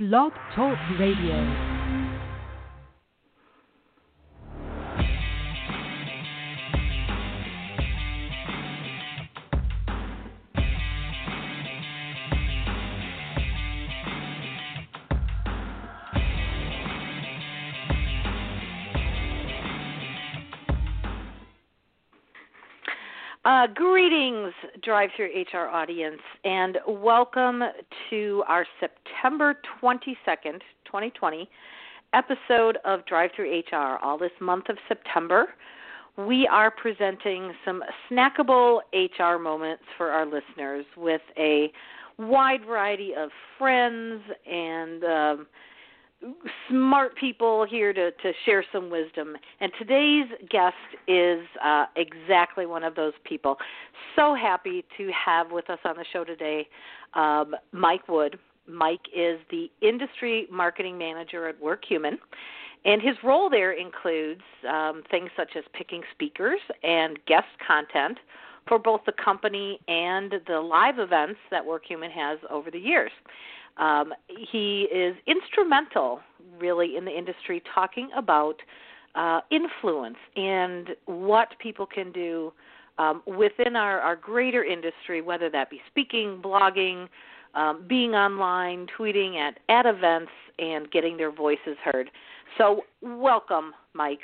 Blog Talk Radio. Uh, greetings, Drive Through HR audience, and welcome to our September 22nd, 2020 episode of Drive Through HR. All this month of September, we are presenting some snackable HR moments for our listeners with a wide variety of friends and um, smart people here to, to share some wisdom. And today's guest is uh, exactly one of those people. So happy to have with us on the show today um, Mike Wood. Mike is the industry marketing manager at Workhuman. And his role there includes um, things such as picking speakers and guest content for both the company and the live events that Workhuman has over the years. Um, he is instrumental, really, in the industry talking about uh, influence and what people can do um, within our, our greater industry, whether that be speaking, blogging, um, being online, tweeting at, at events, and getting their voices heard. So, welcome, Mike.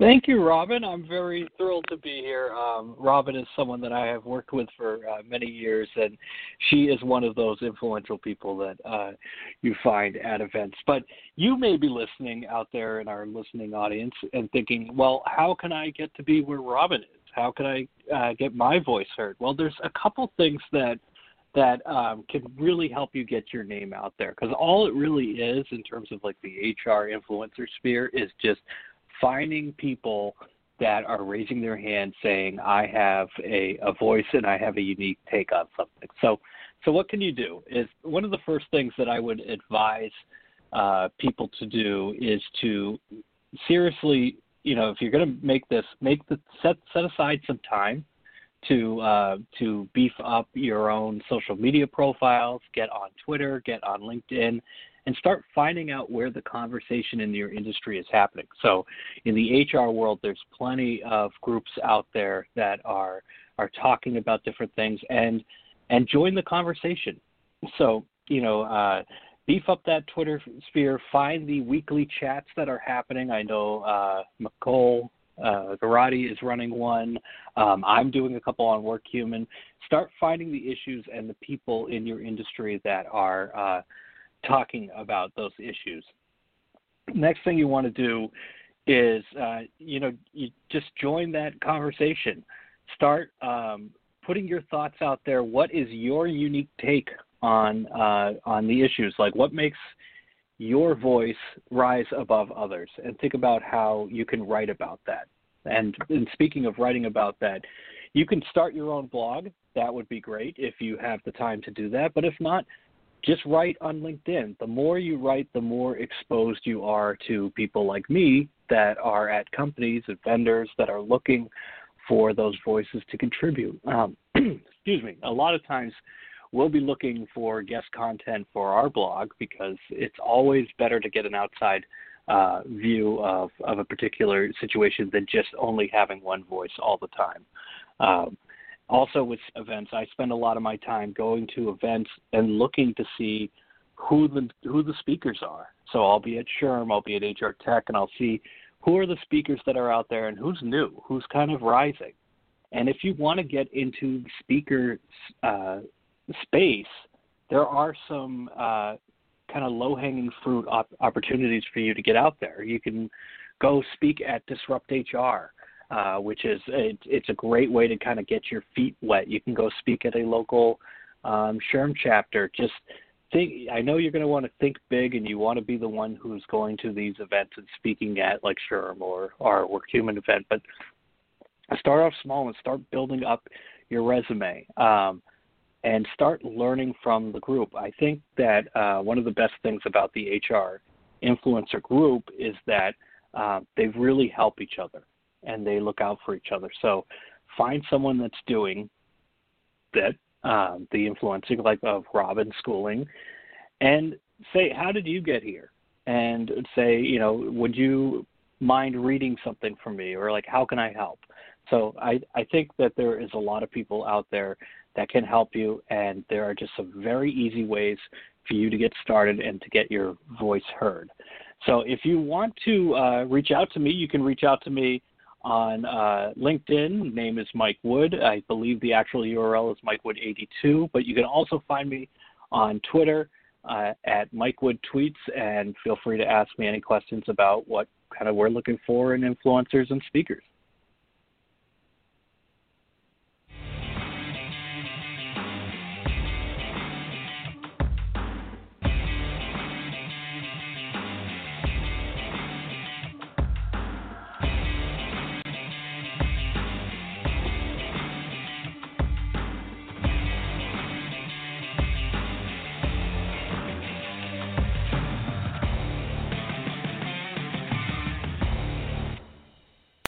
Thank you, Robin. I'm very thrilled to be here. Um, Robin is someone that I have worked with for uh, many years, and she is one of those influential people that uh, you find at events. But you may be listening out there in our listening audience and thinking, well, how can I get to be where Robin is? How can I uh, get my voice heard? Well, there's a couple things that that um, can really help you get your name out there because all it really is in terms of like the HR influencer sphere is just finding people that are raising their hand saying I have a, a voice and I have a unique take on something. So so what can you do is one of the first things that I would advise uh, people to do is to seriously, you know, if you're going to make this, make the set set aside some time to uh, to beef up your own social media profiles, get on Twitter, get on LinkedIn, and start finding out where the conversation in your industry is happening. So, in the HR world, there's plenty of groups out there that are are talking about different things and and join the conversation. So, you know, uh, beef up that Twitter sphere. Find the weekly chats that are happening. I know uh, McCole uh, Garati is running one. Um, I'm doing a couple on Workhuman. Start finding the issues and the people in your industry that are uh, talking about those issues. Next thing you want to do is, uh, you know, you just join that conversation. Start um, putting your thoughts out there. What is your unique take on uh, on the issues? Like, what makes your voice rise above others? And think about how you can write about that. And, and speaking of writing about that, you can start your own blog. That would be great if you have the time to do that. But if not, just write on LinkedIn. The more you write, the more exposed you are to people like me that are at companies and vendors that are looking for those voices to contribute. Um, excuse me. A lot of times we'll be looking for guest content for our blog because it's always better to get an outside uh, view of, of a particular situation than just only having one voice all the time. Um, also with events, I spend a lot of my time going to events and looking to see who the who the speakers are. So I'll be at SHRM, I'll be at HR Tech, and I'll see who are the speakers that are out there and who's new, who's kind of rising. And if you want to get into speaker uh, space, there are some uh, kind of low hanging fruit op- opportunities for you to get out there. You can go speak at Disrupt HR uh, which is it, it's a great way to kind of get your feet wet. You can go speak at a local um, SHRM chapter. Just think. I know you're going to want to think big, and you want to be the one who's going to these events and speaking at like SHRM or our Workhuman event. But start off small and start building up your resume. Um, and start learning from the group. I think that uh, one of the best things about the HR influencer group is that uh, they really help each other and they look out for each other. So find someone that's doing that, um, the influencing like of Robin Schooling, and say, how did you get here? And say, you know, would you mind reading something for me, or like, how can I help? So I I think that there is a lot of people out there that can help you, and there are just some very easy ways for you to get started and to get your voice heard. So if you want to uh, reach out to me, you can reach out to me on uh, LinkedIn. Name is Mike Wood. I believe the actual URL is MikeWood82, but you can also find me on Twitter uh, at MikeWoodTweets, and feel free to ask me any questions about what kind of we're looking for in influencers and speakers.